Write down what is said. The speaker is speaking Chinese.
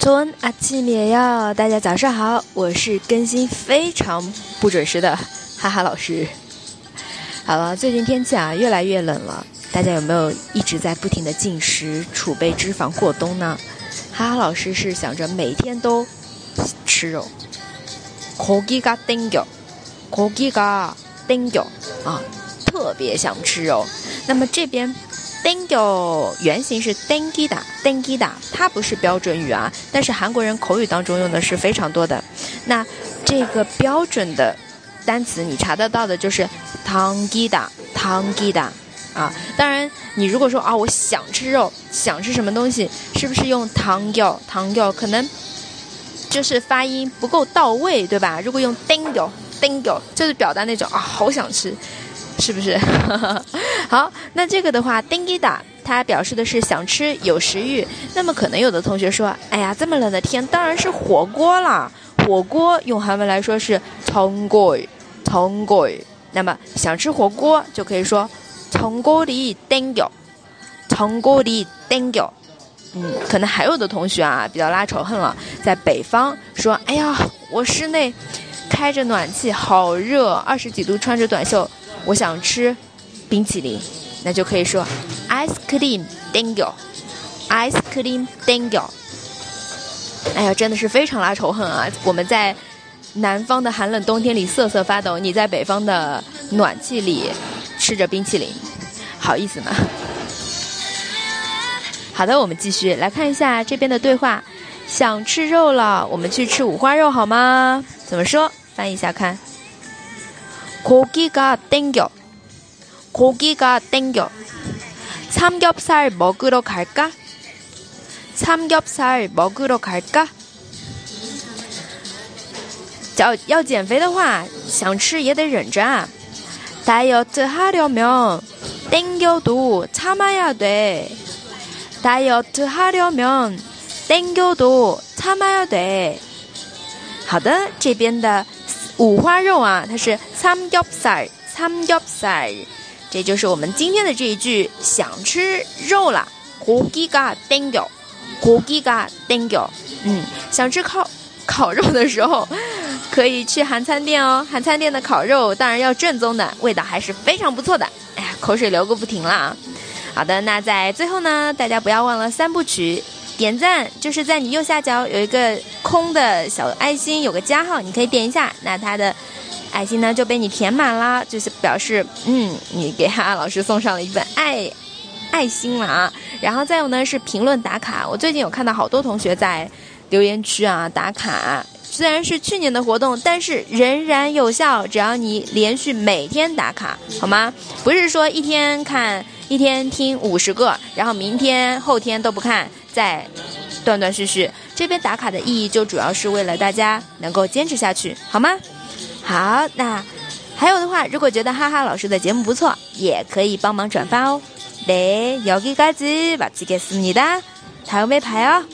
尊阿七米哟，大家早上好，我是更新非常不准时的哈哈老师。好了，最近天气啊越来越冷了，大家有没有一直在不停的进食，储备脂肪过冬呢？哈哈老师是想着每天都吃肉，고기가땡 겨， 고기가땡겨啊，特别想吃肉。那么这边。 Dango 原型是 Dangida，Dangida，它不是标准语啊，但是韩国人口语当中用的是非常多的。那这个标准的单词你查得到的就是 Tangida，Tangida 啊。当然，你如果说啊，我想吃肉，想吃什么东西，是不是用 tangyo，tangyo 可能就是发音不够到位，对吧？如果用 Dango，Dango 就是表达那种啊，好想吃。是不是？好，那这个的话，dingida，它表示的是想吃，有食欲。那么可能有的同学说，哎呀，这么冷的天，当然是火锅啦。火锅用韩文来说是 t o n g o i t o n g o i 那么想吃火锅就可以说 t o n g o i dingo，t o n g o i dingo。嗯，可能还有的同学啊，比较拉仇恨了，在北方说，哎呀，我室内开着暖气，好热，二十几度，穿着短袖。我想吃冰淇淋，那就可以说 ice cream dango，ice cream dango。哎呀，真的是非常拉仇恨啊！我们在南方的寒冷冬天里瑟瑟发抖，你在北方的暖气里吃着冰淇淋，好意思吗？好的，我们继续来看一下这边的对话。想吃肉了，我们去吃五花肉好吗？怎么说？翻译一下看。 고기가 땡겨. 고기가 땡겨. 삼겹살 먹으러 갈까? 삼겹살 먹으러 갈까? 要要减肥的话，想吃也得忍着啊。 다이어트 하려면 땡겨도 참아야 돼. 다이어트 하려면 땡겨도 참아야 돼. 好的，这边的 五花肉啊，它是 samgyopsal 这就是我们今天的这一句。想吃肉了，gukiga dango，gukiga dango，嗯，想吃烤烤肉的时候，可以去韩餐店哦。韩餐店的烤肉当然要正宗的，味道还是非常不错的。哎呀，口水流个不停了。好的，那在最后呢，大家不要忘了三部曲。点赞就是在你右下角有一个空的小爱心，有个加号，你可以点一下，那它的爱心呢就被你填满啦，就是表示嗯，你给哈哈老师送上了一份爱爱心了啊。然后再有呢是评论打卡，我最近有看到好多同学在留言区啊打卡，虽然是去年的活动，但是仍然有效，只要你连续每天打卡，好吗？不是说一天看一天听五十个，然后明天后天都不看。再断断续续，这边打卡的意义就主要是为了大家能够坚持下去，好吗？好，那还有的话，如果觉得哈哈老师的节目不错，也可以帮忙转发哦。네여기까지마치겠습니다다음에봐요